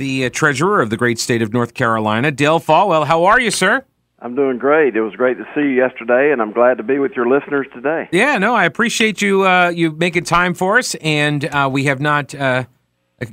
the uh, treasurer of the great state of North Carolina, Dale Folwell. How are you, sir? I'm doing great. It was great to see you yesterday, and I'm glad to be with your listeners today. Yeah, no, I appreciate you uh, you making time for us, and uh, we have not. Uh,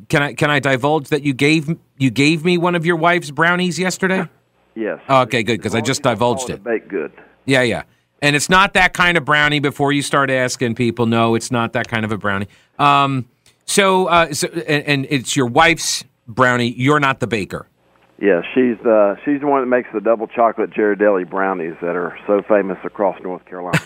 can I can I divulge that you gave you gave me one of your wife's brownies yesterday? yes. Oh, okay, good because I just divulged it. Baked good. Yeah, yeah. And it's not that kind of brownie. Before you start asking people, no, it's not that kind of a brownie. Um, so, uh, so and, and it's your wife's brownie. You're not the baker. Yeah, she's the she's the one that makes the double chocolate Ghirardelli brownies that are so famous across North Carolina.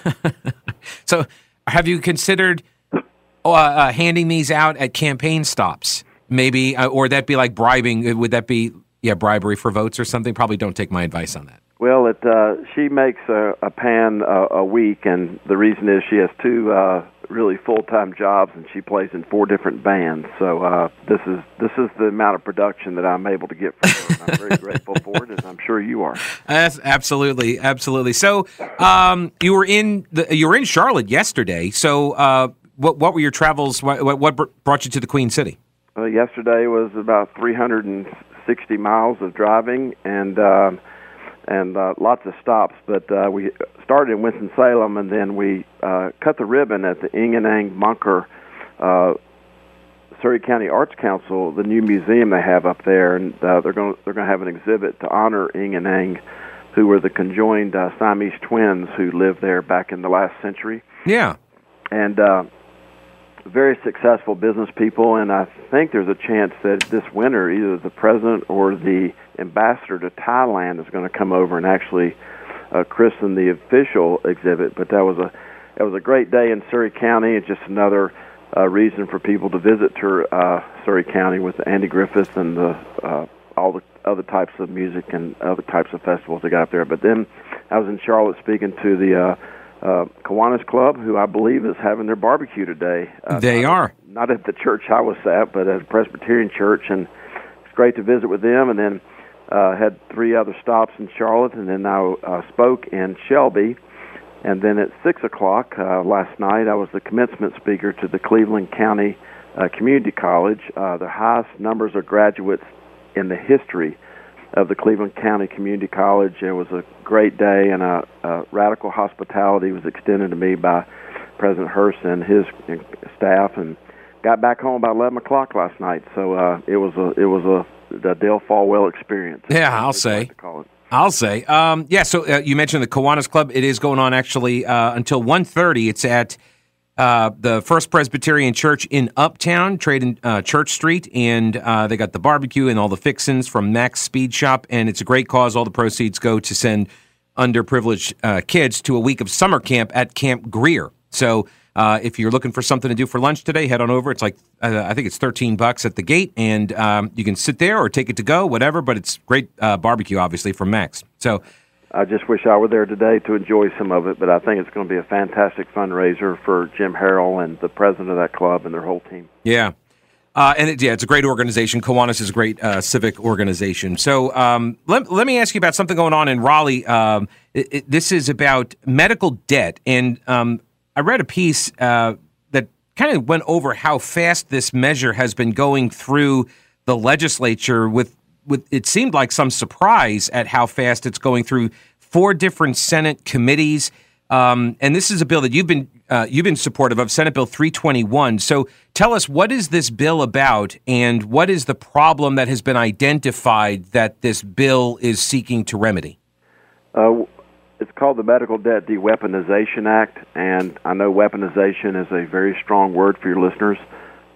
so, have you considered uh, uh, handing these out at campaign stops? Maybe, uh, or that be like bribing? Would that be yeah bribery for votes or something? Probably don't take my advice on that. Well, it uh, she makes a, a pan a, a week, and the reason is she has two uh, really full time jobs, and she plays in four different bands. So uh, this is this is the amount of production that I'm able to get from her. I'm very grateful for it, as I'm sure you are. That's absolutely, absolutely. So um, you were in the you were in Charlotte yesterday. So uh, what what were your travels? What, what brought you to the Queen City? Uh, yesterday was about 360 miles of driving, and. Uh, and uh, lots of stops. But uh, we started in Winston Salem, and then we uh, cut the ribbon at the Eng and Chang Bunker uh, Surry County Arts Council, the new museum they have up there, and uh, they're going they're going to have an exhibit to honor Inghenang, who were the conjoined uh, Siamese twins who lived there back in the last century. Yeah, and. Uh, very successful business people, and I think there's a chance that this winter, either the president or the ambassador to Thailand is going to come over and actually uh, christen the official exhibit. But that was a it was a great day in Surry County, and just another uh, reason for people to visit to, uh, Surry County with Andy Griffith and the, uh, all the other types of music and other types of festivals they got up there. But then I was in Charlotte speaking to the uh, uh, Kiwanis Club, who I believe is having their barbecue today. Uh, they not, are not at the church I was at, but at a Presbyterian church, and it's great to visit with them. And then uh, had three other stops in Charlotte, and then I uh, spoke in Shelby. And then at six o'clock uh, last night, I was the commencement speaker to the Cleveland County uh, Community College, uh, the highest numbers of graduates in the history of the Cleveland County Community College. It was a great day, and a, a radical hospitality was extended to me by President Hurst and his staff, and got back home about eleven o'clock last night. So uh, it was a it was a the Dale Folwell experience. Yeah, I'll say. Like I'll say. Um, yeah, so uh, you mentioned the Kiwanis Club. It is going on actually uh, until 1.30. It's at uh, the First Presbyterian Church in Uptown, Trade in uh, Church Street, and uh, they got the barbecue and all the fixins from Mac's Speed Shop, and it's a great cause. All the proceeds go to send underprivileged uh, kids to a week of summer camp at Camp Grier. So uh, if you're looking for something to do for lunch today, head on over. It's like I think it's 13 bucks at the gate, and um, you can sit there or take it to go, whatever. But it's great barbecue, obviously from Mac's. So. I just wish I were there today to enjoy some of it, but I think it's going to be a fantastic fundraiser for Jim Harrell and the president of that club and their whole team. Yeah, uh, and it, yeah, it's a great organization. Kiwanis is a great uh, civic organization. So um, let, let me ask you about something going on in Raleigh. Um, it, it, this is about medical debt, and um, I read a piece uh, that kind of went over how fast this measure has been going through the legislature with with it seemed like some surprise at how fast it's going through four different Senate committees. Um, and this is a bill that you've been uh, you've been supportive of, Senate Bill 321. So tell us what is this bill about, and what is the problem that has been identified that this bill is seeking to remedy? Uh, it's called the Medical Debt Deweaponization Act, and I know weaponization is a very strong word for your listeners,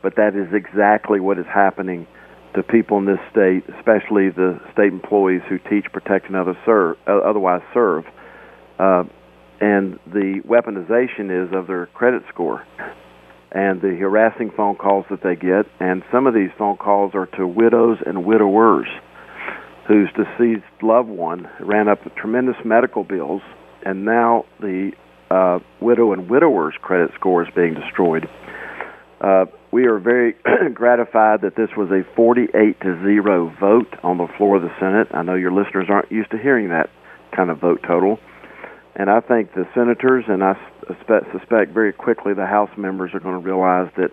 but that is exactly what is happening to people in this state, especially the state employees who teach, protect, and other serve, uh, otherwise serve. Uh, and the weaponization is of their credit score. and the harassing phone calls that they get. And some of these phone calls are to widows and widowers whose deceased loved one ran up tremendous medical bills, and now the uh, widow and widower's credit score is being destroyed. Uh, we are very gratified that this was a 48 to 0 vote on the floor of the Senate. I know your listeners aren't used to hearing that kind of vote total. And I think the senators, and I suspect, very quickly the House members are going to realize that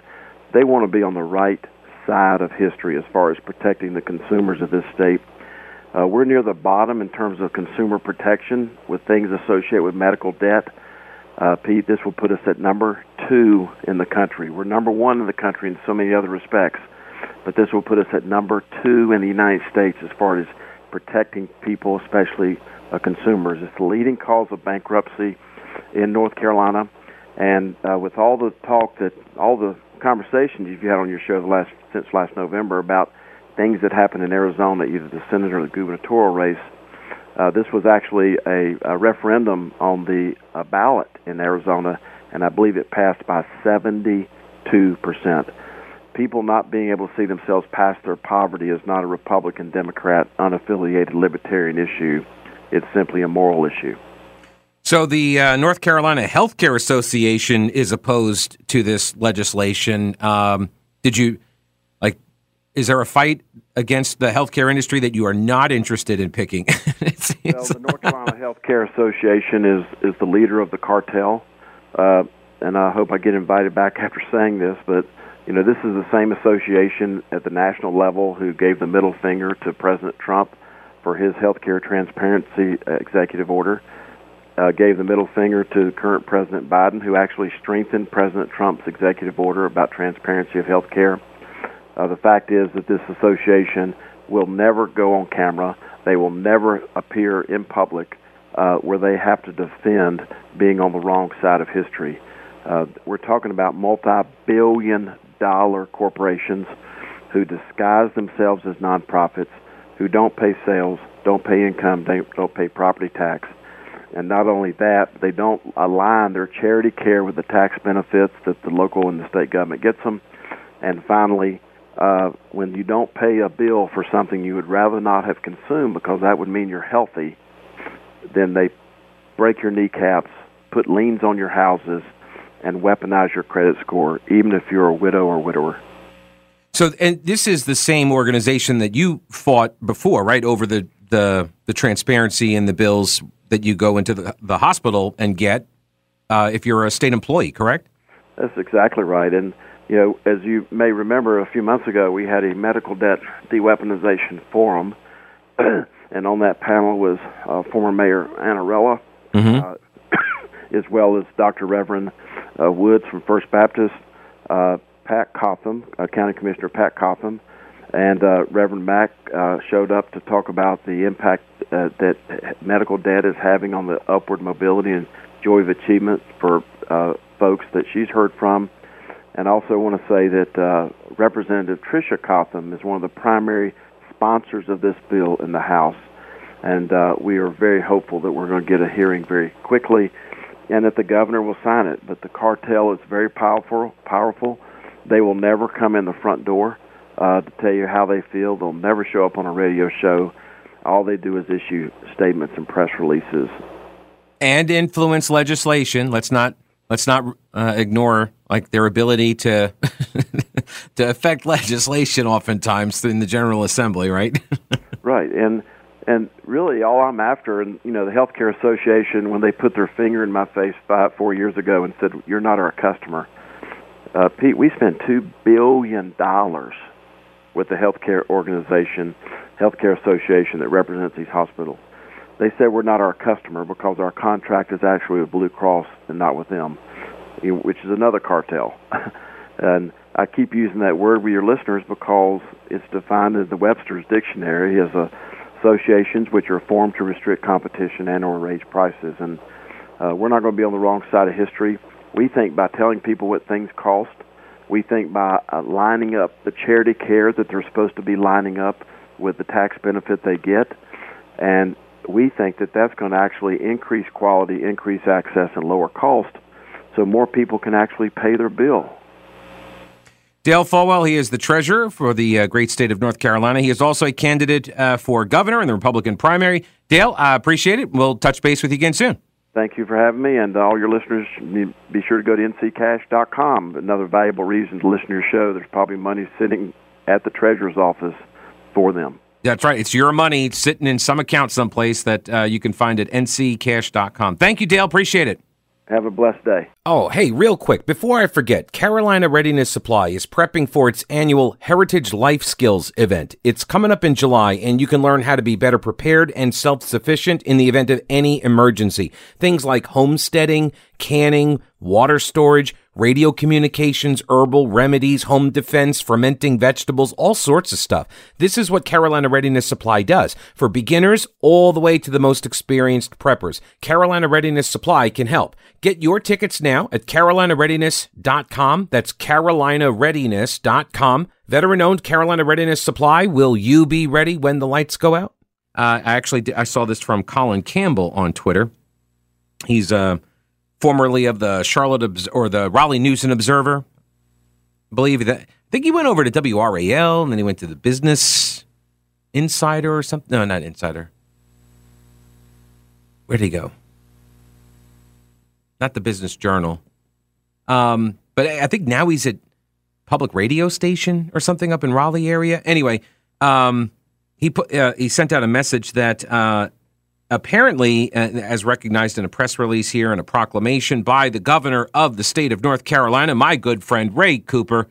they want to be on the right side of history as far as protecting the consumers of this state. Uh, we're near the bottom in terms of consumer protection with things associated with medical debt. Uh, Pete, this will put us at number two in the country. We're number one in the country in so many other respects, but this will put us at number two in the United States as far as protecting people, especially uh, consumers. It's the leading cause of bankruptcy in North Carolina, and uh, with all the talk that all the conversations you've had on your show the last since last November about things that happened in Arizona, either the senator or the gubernatorial race. Uh, this was actually a, a referendum on the uh, ballot in Arizona, and I believe it passed by 72 percent. People not being able to see themselves past their poverty is not a Republican, Democrat, unaffiliated libertarian issue. It's simply a moral issue. So the uh, North Carolina Healthcare Association is opposed to this legislation. Um, did you like? Is there a fight against the healthcare industry that you are not interested in picking? well, the North Carolina Healthcare Association is is the leader of the cartel, uh, and I hope I get invited back after saying this. But you know, this is the same association at the national level who gave the middle finger to President Trump for his healthcare transparency executive order. Uh, gave the middle finger to current President Biden, who actually strengthened President Trump's executive order about transparency of health care. Uh, the fact is that this association will never go on camera. They will never appear in public uh, where they have to defend being on the wrong side of history. Uh, we're talking about multi billion dollar corporations who disguise themselves as nonprofits who don't pay sales, don't pay income, they don't pay property tax. And not only that, they don't align their charity care with the tax benefits that the local and the state government gets them. And finally, uh, when you don't pay a bill for something you would rather not have consumed because that would mean you're healthy, then they break your kneecaps, put liens on your houses, and weaponize your credit score, even if you're a widow or widower. So, and this is the same organization that you fought before, right? Over the the, the transparency in the bills that you go into the, the hospital and get uh, if you're a state employee, correct? That's exactly right. And you know, as you may remember, a few months ago we had a medical debt deweaponization forum, and on that panel was uh, former Mayor Annarella, mm-hmm. uh, as well as Dr. Reverend uh, Woods from First Baptist. Uh, Pat Cotham, uh, County Commissioner Pat Cotham, and uh, Reverend Mack uh, showed up to talk about the impact uh, that medical debt is having on the upward mobility and joy of achievement for uh, folks that she's heard from. And I also want to say that uh, Representative Tricia Cotham is one of the primary sponsors of this bill in the House. And uh, we are very hopeful that we're going to get a hearing very quickly and that the governor will sign it. But the cartel is very powerful, powerful they will never come in the front door uh, to tell you how they feel. They'll never show up on a radio show. All they do is issue statements and press releases and influence legislation. Let's not let's not uh, ignore like their ability to to affect legislation oftentimes in the General Assembly, right? right, and and really all I'm after, and you know, the Healthcare Association when they put their finger in my face five four years ago and said, "You're not our customer." Uh, Pete, we spend two billion dollars with the healthcare organization, healthcare association that represents these hospitals. They said we're not our customer because our contract is actually with Blue Cross and not with them, which is another cartel. and I keep using that word with your listeners because it's defined in the Webster's Dictionary as a, associations which are formed to restrict competition and or raise prices. And uh, we're not going to be on the wrong side of history. We think by telling people what things cost, we think by uh, lining up the charity care that they're supposed to be lining up with the tax benefit they get, and we think that that's going to actually increase quality, increase access, and lower cost, so more people can actually pay their bill. Dale Folwell, he is the treasurer for the uh, great state of North Carolina. He is also a candidate uh, for governor in the Republican primary. Dale, I appreciate it. We'll touch base with you again soon. Thank you for having me, and all your listeners, be sure to go to nccash.com. Another valuable reason to listen to your show. There's probably money sitting at the treasurer's office for them. That's right. It's your money sitting in some account someplace that uh, you can find at nccash.com. Thank you, Dale. Appreciate it. Have a blessed day. Oh, hey, real quick, before I forget, Carolina Readiness Supply is prepping for its annual Heritage Life Skills event. It's coming up in July, and you can learn how to be better prepared and self sufficient in the event of any emergency. Things like homesteading, canning, water storage, radio communications, herbal remedies, home defense, fermenting vegetables, all sorts of stuff. This is what Carolina Readiness Supply does for beginners all the way to the most experienced preppers. Carolina Readiness Supply can help. Get your tickets now at carolinareadiness.com. That's carolinareadiness.com. Veteran owned Carolina Readiness Supply. Will you be ready when the lights go out? Uh, I actually I saw this from Colin Campbell on Twitter. He's uh formerly of the Charlotte or the Raleigh News and Observer. I believe that I think he went over to WRAL and then he went to the Business Insider or something. No, not Insider. Where'd he go? Not the Business Journal. Um, but I think now he's at public radio station or something up in Raleigh area. Anyway, um, he put uh, he sent out a message that uh, apparently, uh, as recognized in a press release here and a proclamation by the governor of the state of North Carolina, my good friend Ray Cooper,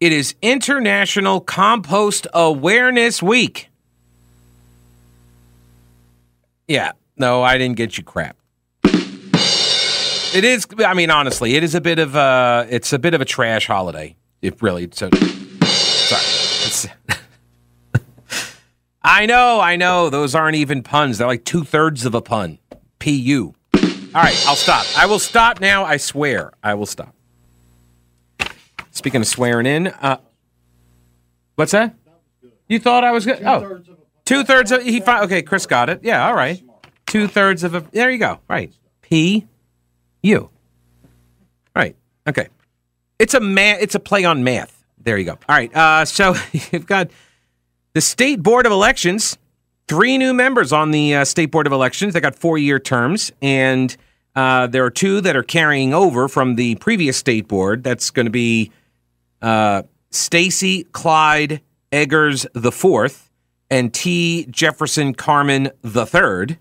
it is International Compost Awareness Week. Yeah, no, I didn't get you crap. It is. I mean, honestly, it is a bit of a. It's a bit of a trash holiday. If really, so sorry. I know, I know. Those aren't even puns. They're like two thirds of a pun. Pu. All right, I'll stop. I will stop now. I swear, I will stop. Speaking of swearing in, uh, what's that? You thought I was good? Oh, two thirds of he. Fi- okay, Chris got it. Yeah, all right. Two thirds of a. There you go. Right. P. U. Right. Okay. It's a math. It's a play on math. There you go. All right. Uh, so you've got the State Board of Elections, three new members on the uh, State Board of Elections. They got four year terms, and uh, there are two that are carrying over from the previous State Board. That's going to be uh, Stacy Clyde Eggers the fourth and T. Jefferson Carmon the third.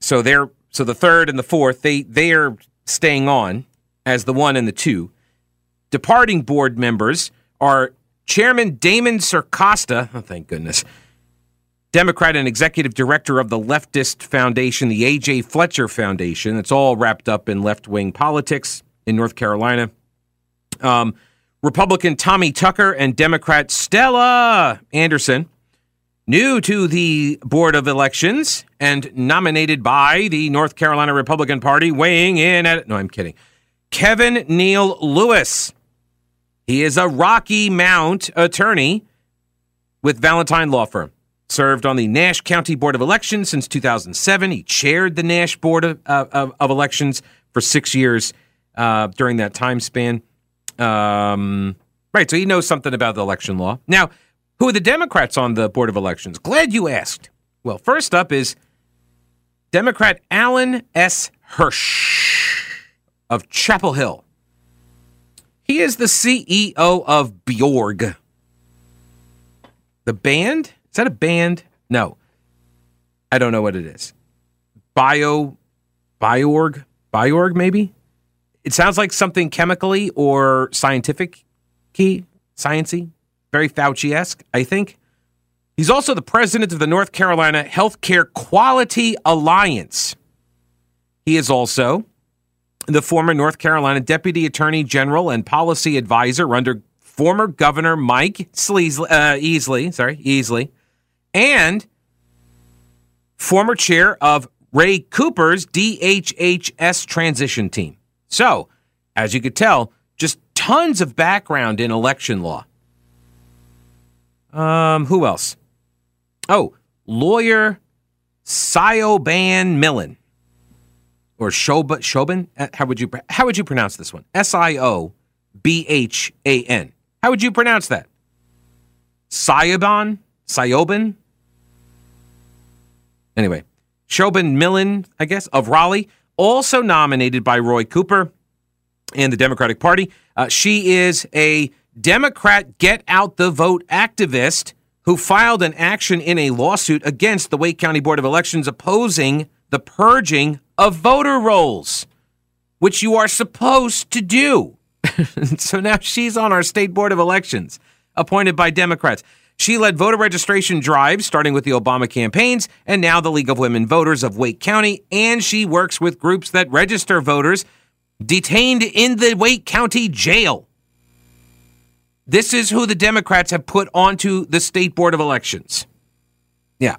So they're so the third and the fourth they they are staying on as the one and the two. Departing board members are Chairman Damon Circosta, oh, thank goodness, Democrat and executive director of the leftist foundation, the A.J. Fletcher Foundation. It's all wrapped up in left wing politics in North Carolina. Um, Republican Tommy Tucker and Democrat Stella Anderson, new to the Board of Elections and nominated by the North Carolina Republican Party, weighing in at. No, I'm kidding. Kevin Neal Lewis he is a Rocky Mount attorney with Valentine Law Firm. Served on the Nash County Board of Elections since 2007. He chaired the Nash Board of, of, of Elections for six years uh, during that time span. Um, right, so he knows something about the election law. Now, who are the Democrats on the Board of Elections? Glad you asked. Well, first up is Democrat Alan S. Hirsch of Chapel Hill. He is the CEO of Bjorg. The band? Is that a band? No. I don't know what it is. Bio, Biorg, Biorg maybe? It sounds like something chemically or scientific key, sciency, very Fauci-esque, I think. He's also the president of the North Carolina Healthcare Quality Alliance. He is also the former North Carolina Deputy Attorney General and Policy Advisor under former Governor Mike Sleasley, uh, Easley, sorry, Easley, and former chair of Ray Cooper's DHHS transition team. So, as you could tell, just tons of background in election law. Um, who else? Oh, lawyer Siobhan Millen or. Shoban. Uh, how would you how would you pronounce this one? S I O B H A N. How would you pronounce that? Siobhan? Siobhan? Anyway, Shobin Millen, I guess, of Raleigh, also nominated by Roy Cooper and the Democratic Party. Uh, she is a Democrat get out the vote activist who filed an action in a lawsuit against the Wake County Board of Elections opposing the purging of voter rolls, which you are supposed to do. so now she's on our state board of elections, appointed by Democrats. She led voter registration drives, starting with the Obama campaigns, and now the League of Women Voters of Wake County. And she works with groups that register voters detained in the Wake County jail. This is who the Democrats have put onto the state board of elections. Yeah.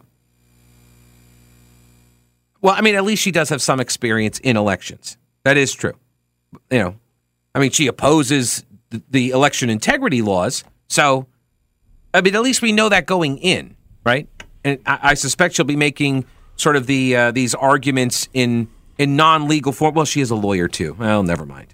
Well, I mean, at least she does have some experience in elections. That is true. You know, I mean, she opposes the, election integrity laws. So, I mean, at least we know that going in, right? And I, I suspect she'll be making sort of the uh, these arguments in in non legal form. Well, she is a lawyer too. Well, never mind.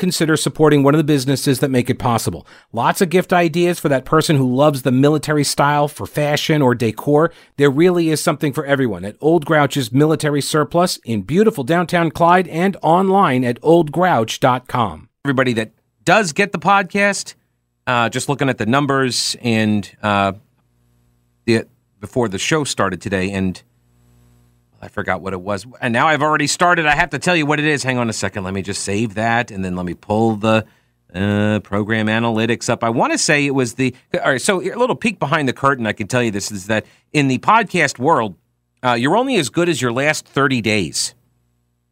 consider supporting one of the businesses that make it possible. Lots of gift ideas for that person who loves the military style for fashion or decor. There really is something for everyone at Old Grouch's Military Surplus in beautiful downtown Clyde and online at oldgrouch.com. Everybody that does get the podcast, uh, just looking at the numbers and uh, the, before the show started today, and I forgot what it was. And now I've already started. I have to tell you what it is. Hang on a second. Let me just save that and then let me pull the uh, program analytics up. I want to say it was the. All right. So a little peek behind the curtain. I can tell you this is that in the podcast world, uh, you're only as good as your last 30 days.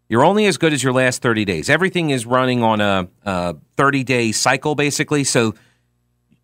You're only as good as your last 30 days. Everything is running on a, a 30 day cycle, basically. So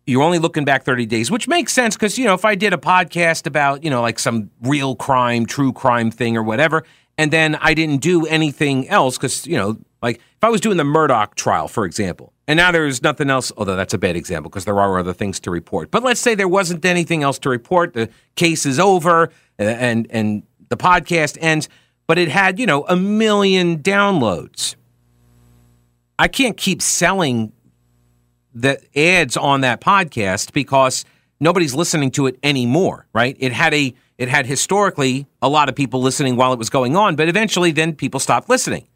you're only looking back 30 days, which makes sense because, you know, if I did a podcast about, you know, like some real crime, true crime thing or whatever, and then I didn't do anything else because, you know, like if I was doing the Murdoch trial, for example, and now there's nothing else, although that's a bad example because there are other things to report. But let's say there wasn't anything else to report. The case is over and, and the podcast ends, but it had, you know, a million downloads. I can't keep selling the ads on that podcast because nobody's listening to it anymore, right? It had a it had historically a lot of people listening while it was going on, but eventually then people stopped listening.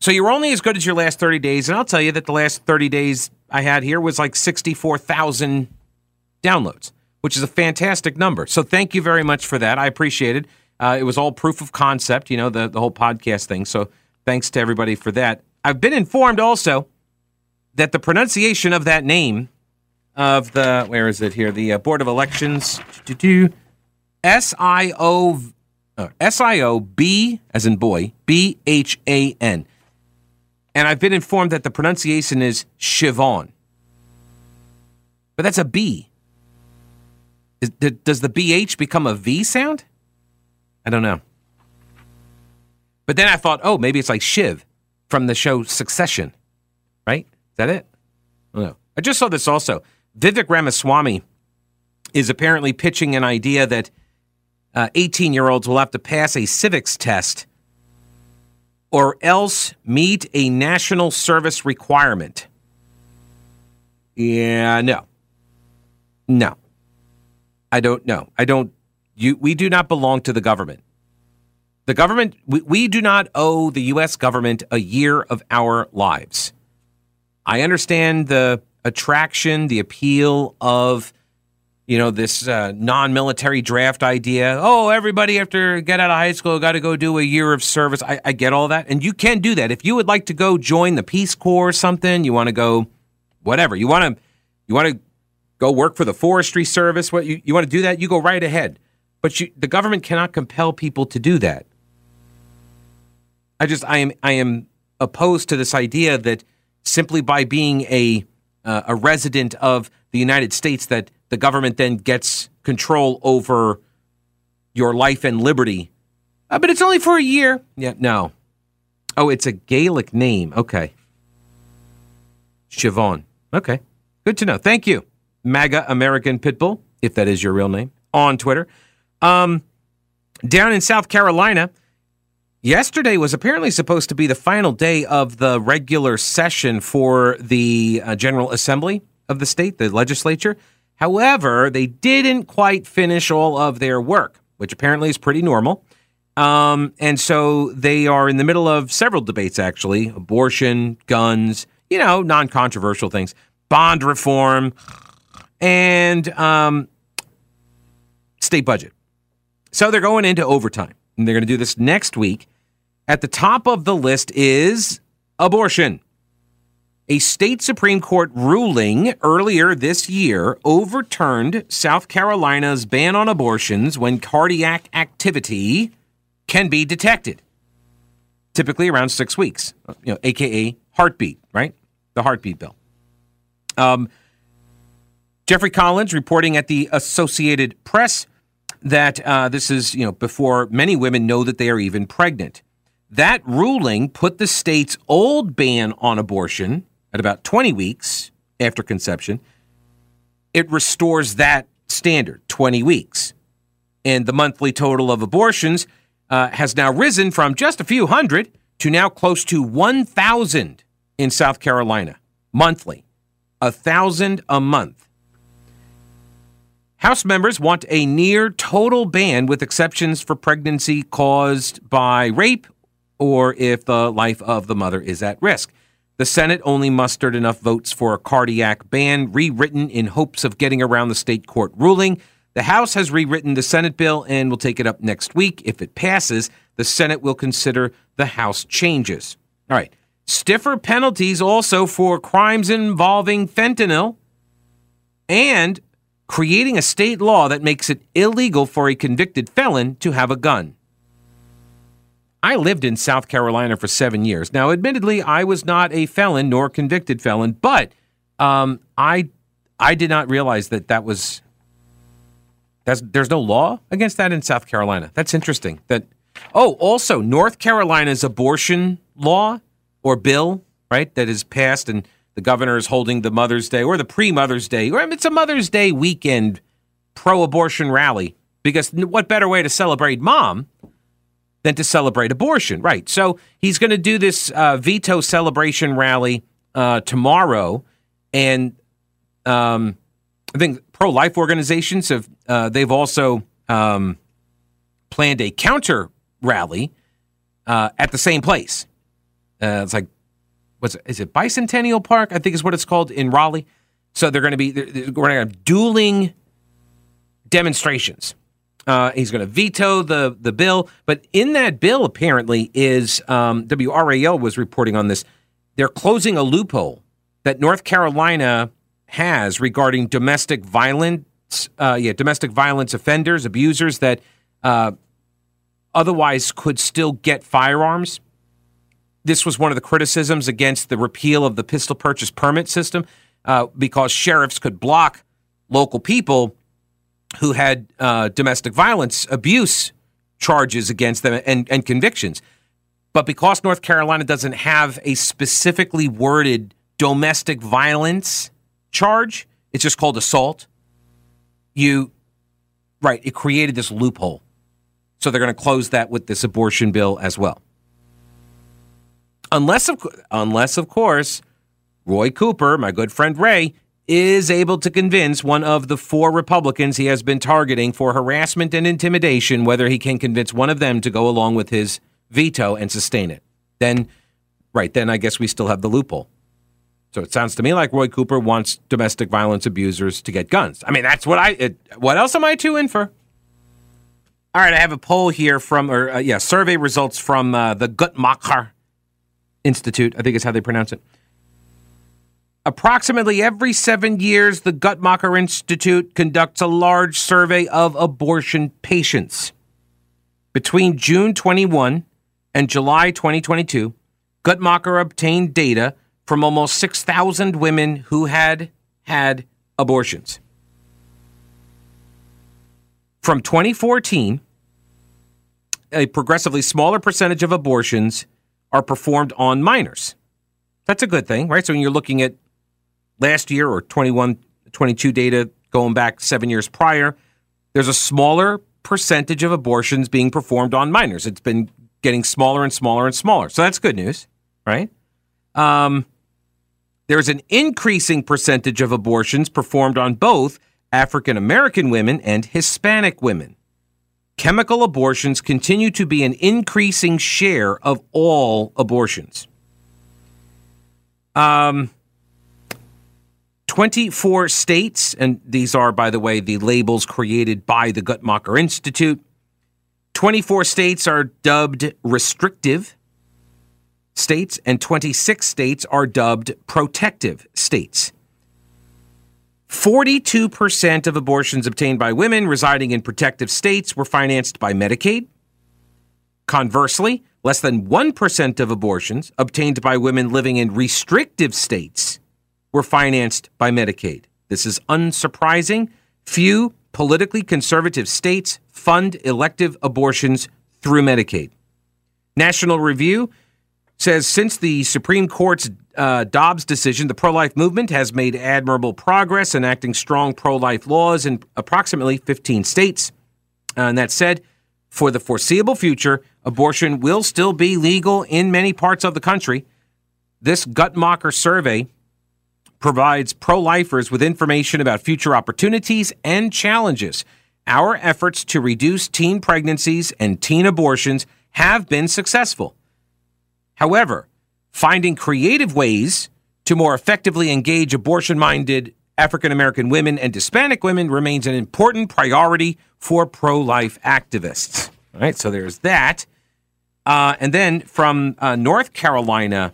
So you're only as good as your last 30 days, and I'll tell you that the last 30 days I had here was like 64,000 downloads, which is a fantastic number. So thank you very much for that. I appreciate it. Uh, it was all proof of concept, you know, the, the whole podcast thing. So thanks to everybody for that. I've been informed also that the pronunciation of that name of the where is it here? The uh, Board of Elections S I O uh, S I O B as in boy B H A N. And I've been informed that the pronunciation is Siobhan. But that's a B. Is, does the BH become a V sound? I don't know. But then I thought oh maybe it's like Shiv from the show Succession that it? No. I just saw this also. Vivek Ramaswamy is apparently pitching an idea that 18 uh, year olds will have to pass a civics test or else meet a national service requirement. Yeah, no. No. I don't know. I don't you we do not belong to the government. The government we, we do not owe the US government a year of our lives. I understand the attraction, the appeal of you know this uh, non-military draft idea. Oh, everybody after get out of high school got to go do a year of service. I, I get all that, and you can do that if you would like to go join the Peace Corps or something. You want to go, whatever you want to, you want to go work for the Forestry Service. What you, you want to do that? You go right ahead. But you, the government cannot compel people to do that. I just I am I am opposed to this idea that simply by being a uh, a resident of the United States that the government then gets control over your life and liberty. Uh, but it's only for a year. Yeah, no. Oh, it's a Gaelic name. Okay. Siobhan. Okay. Good to know. Thank you. MAGA American Pitbull, if that is your real name, on Twitter. Um, down in South Carolina, yesterday was apparently supposed to be the final day of the regular session for the uh, General Assembly of the state, the legislature. However, they didn't quite finish all of their work, which apparently is pretty normal. Um, and so they are in the middle of several debates, actually abortion, guns, you know, non controversial things, bond reform, and um, state budget. So they're going into overtime. And they're going to do this next week. At the top of the list is abortion. A state Supreme Court ruling earlier this year overturned South Carolina's ban on abortions when cardiac activity can be detected. Typically around six weeks, you know, aka heartbeat, right? The heartbeat bill. Um, Jeffrey Collins reporting at the Associated Press that uh, this is, you know, before many women know that they are even pregnant. That ruling put the state's old ban on abortion at about 20 weeks after conception. It restores that standard, 20 weeks. And the monthly total of abortions uh, has now risen from just a few hundred to now close to 1,000 in South Carolina monthly. A thousand a month. House members want a near total ban with exceptions for pregnancy caused by rape or if the life of the mother is at risk. The Senate only mustered enough votes for a cardiac ban, rewritten in hopes of getting around the state court ruling. The House has rewritten the Senate bill and will take it up next week. If it passes, the Senate will consider the House changes. All right. Stiffer penalties also for crimes involving fentanyl and creating a state law that makes it illegal for a convicted felon to have a gun. I lived in South Carolina for seven years. Now, admittedly, I was not a felon nor convicted felon, but um, I I did not realize that that was that's, there's no law against that in South Carolina. That's interesting. That oh, also North Carolina's abortion law or bill, right, that is passed and the governor is holding the Mother's Day or the pre Mother's Day, or it's a Mother's Day weekend pro abortion rally. Because what better way to celebrate mom than to celebrate abortion? Right. So he's going to do this uh, veto celebration rally uh, tomorrow. And um, I think pro life organizations have, uh, they've also um, planned a counter rally uh, at the same place. Uh, it's like what's it, is it Bicentennial Park? I think is what it's called in Raleigh. So they're going to be we're going to have dueling demonstrations. Uh, he's going to veto the the bill, but in that bill apparently is um, WRAL was reporting on this. They're closing a loophole that North Carolina has regarding domestic violence. Uh, yeah, domestic violence offenders, abusers that uh, otherwise could still get firearms this was one of the criticisms against the repeal of the pistol purchase permit system uh, because sheriffs could block local people who had uh, domestic violence abuse charges against them and, and convictions. But because North Carolina doesn't have a specifically worded domestic violence charge, it's just called assault. You, right, it created this loophole. So they're going to close that with this abortion bill as well unless of unless of course Roy Cooper, my good friend Ray, is able to convince one of the four Republicans he has been targeting for harassment and intimidation whether he can convince one of them to go along with his veto and sustain it. Then right, then I guess we still have the loophole. So it sounds to me like Roy Cooper wants domestic violence abusers to get guns. I mean, that's what I. It, what else am I to in for? All right, I have a poll here from, or uh, yeah, survey results from uh, the Guttmacher Institute, I think is how they pronounce it. Approximately every seven years, the Guttmacher Institute conducts a large survey of abortion patients. Between June 21 and July 2022, Guttmacher obtained data from almost 6,000 women who had had abortions. From 2014, a progressively smaller percentage of abortions are performed on minors. That's a good thing, right? So when you're looking at last year or 21, 22 data going back seven years prior, there's a smaller percentage of abortions being performed on minors. It's been getting smaller and smaller and smaller. So that's good news, right? Um, there's an increasing percentage of abortions performed on both African American women and Hispanic women. Chemical abortions continue to be an increasing share of all abortions. Um, 24 states, and these are, by the way, the labels created by the Guttmacher Institute. 24 states are dubbed restrictive states, and 26 states are dubbed protective states. 42% of abortions obtained by women residing in protective states were financed by Medicaid. Conversely, less than 1% of abortions obtained by women living in restrictive states were financed by Medicaid. This is unsurprising. Few politically conservative states fund elective abortions through Medicaid. National Review says since the Supreme Court's uh, Dobbs decision, the pro life movement has made admirable progress enacting strong pro life laws in approximately 15 states. Uh, and that said, for the foreseeable future, abortion will still be legal in many parts of the country. This Guttmacher survey provides pro lifers with information about future opportunities and challenges. Our efforts to reduce teen pregnancies and teen abortions have been successful. However, finding creative ways to more effectively engage abortion minded African American women and Hispanic women remains an important priority for pro life activists. All right, so there's that. Uh, and then from uh, North Carolina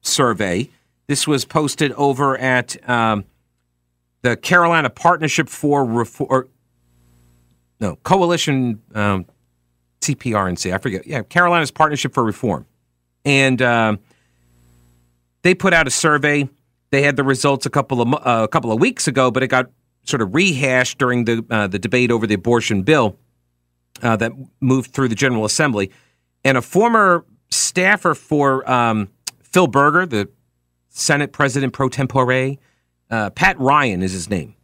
survey, this was posted over at um, the Carolina Partnership for Reform. No, Coalition um, CPRNC. I forget. Yeah, Carolina's Partnership for Reform. And um, they put out a survey. They had the results a couple of uh, a couple of weeks ago, but it got sort of rehashed during the uh, the debate over the abortion bill uh, that moved through the General Assembly. And a former staffer for um, Phil Berger, the Senate President pro tempore. Uh, Pat Ryan is his name.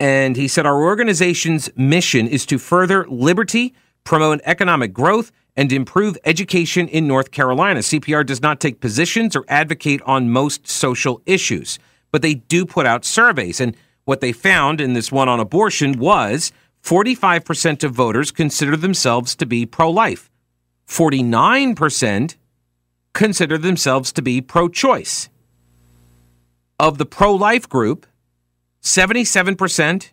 And he said, Our organization's mission is to further liberty, promote economic growth, and improve education in North Carolina. CPR does not take positions or advocate on most social issues, but they do put out surveys. And what they found in this one on abortion was 45% of voters consider themselves to be pro life, 49% consider themselves to be pro choice. Of the pro life group, 77%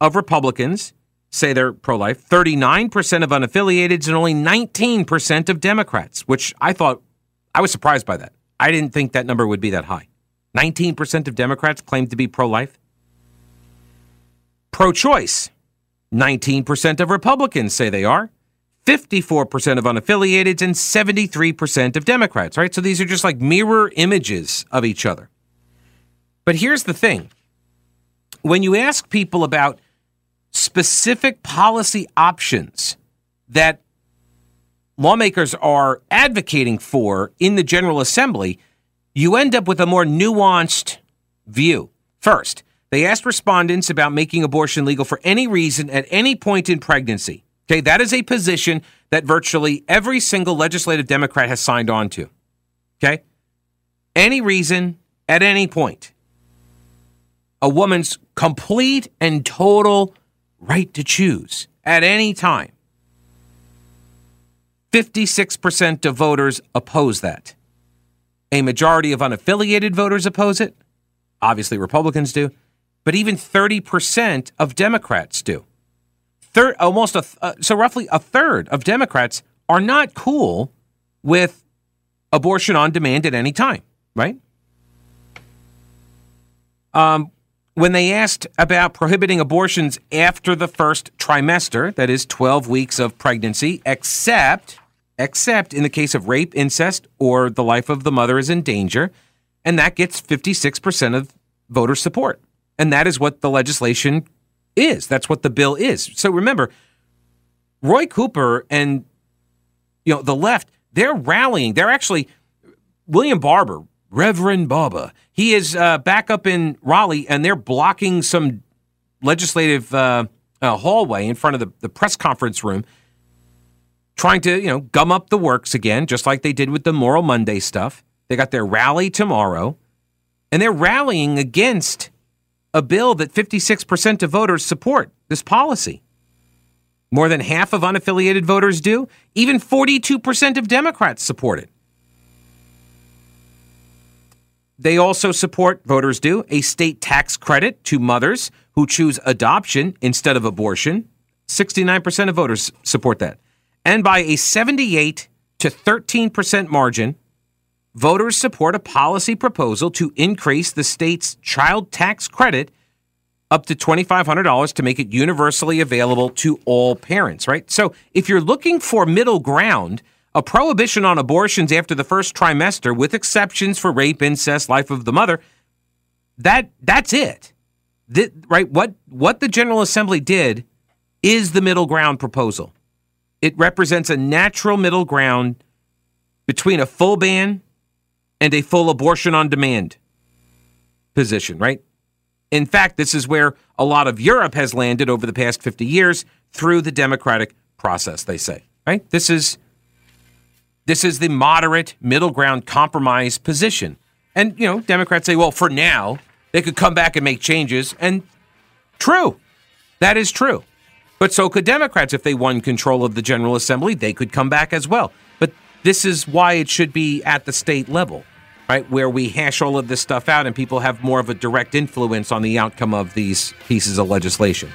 of Republicans say they're pro life, 39% of unaffiliateds, and only 19% of Democrats, which I thought I was surprised by that. I didn't think that number would be that high. 19% of Democrats claim to be pro life. Pro choice, 19% of Republicans say they are. 54% of unaffiliateds and 73% of Democrats, right? So these are just like mirror images of each other. But here's the thing when you ask people about specific policy options that lawmakers are advocating for in the General Assembly, you end up with a more nuanced view. First, they asked respondents about making abortion legal for any reason at any point in pregnancy. Okay, that is a position that virtually every single legislative Democrat has signed on to. Okay? Any reason, at any point. A woman's complete and total right to choose at any time. 56% of voters oppose that. A majority of unaffiliated voters oppose it. Obviously, Republicans do. But even 30% of Democrats do almost a uh, so roughly a third of Democrats are not cool with abortion on demand at any time, right? Um, when they asked about prohibiting abortions after the first trimester, that is 12 weeks of pregnancy, except except in the case of rape, incest, or the life of the mother is in danger. And that gets 56% of voter support. And that is what the legislation is. That's what the bill is. So remember, Roy Cooper and you know the left, they're rallying. They're actually William Barber, Reverend Barber. He is uh, back up in Raleigh, and they're blocking some legislative uh, uh, hallway in front of the, the press conference room, trying to you know gum up the works again, just like they did with the Moral Monday stuff. They got their rally tomorrow, and they're rallying against a bill that 56% of voters support this policy. More than half of unaffiliated voters do. Even 42% of Democrats support it. They also support, voters do, a state tax credit to mothers who choose adoption instead of abortion. 69% of voters support that. And by a 78 to 13% margin, voters support a policy proposal to increase the state's child tax credit up to $2,500 to make it universally available to all parents, right? So if you're looking for middle ground, a prohibition on abortions after the first trimester, with exceptions for rape, incest, life of the mother, that that's it. That, right? What what the General Assembly did is the middle ground proposal. It represents a natural middle ground between a full ban and a full abortion on demand position, right? In fact, this is where a lot of Europe has landed over the past 50 years through the democratic process, they say. Right? This is this is the moderate middle ground compromise position. And you know, Democrats say, well, for now, they could come back and make changes and true. That is true. But so could Democrats if they won control of the General Assembly, they could come back as well. But this is why it should be at the state level right? Where we hash all of this stuff out and people have more of a direct influence on the outcome of these pieces of legislation.